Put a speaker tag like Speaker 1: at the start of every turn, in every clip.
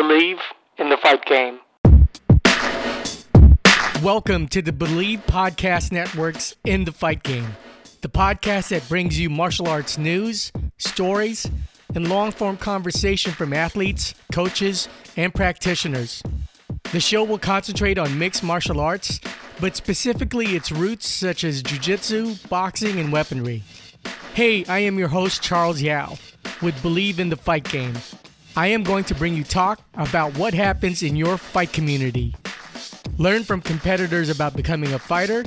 Speaker 1: Bleav in the fight game.
Speaker 2: Welcome to the Bleav Podcast Network's In the Fight Game, the podcast that brings you martial arts news, stories, and long form conversation from athletes, coaches, and practitioners. The show will concentrate on mixed martial arts, but specifically its roots such as jiu jitsu, boxing, and weaponry. Hey, I am your host, Charles Yao, with Bleav in the Fight Game. I am going to bring you talk about what happens in your fight community. Learn from competitors about becoming a fighter,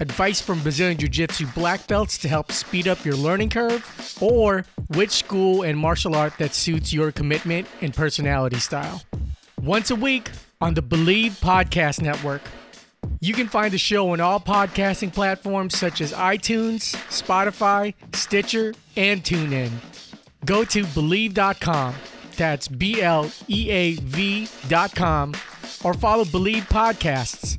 Speaker 2: advice from Brazilian Jiu Jitsu black belts to help speed up your learning curve, or which school and martial art that suits your commitment and personality style. Once a week on the Bleav Podcast Network. You can find the show on all podcasting platforms such as iTunes, Spotify, Stitcher, and TuneIn. Go to Bleav.com. That's B L E A V dot com. Or follow Bleav Podcasts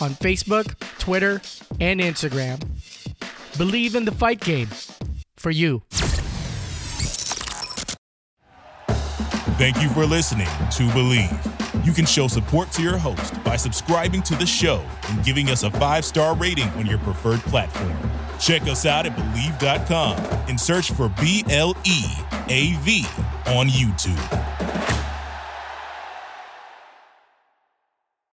Speaker 2: on Facebook, Twitter, and Instagram. Bleav in the fight game for you.
Speaker 3: Thank you for listening to Bleav. You can show support to your host by subscribing to the show and giving us a five star rating on your preferred platform. Check us out at Bleav.com and search for B L E A V on YouTube.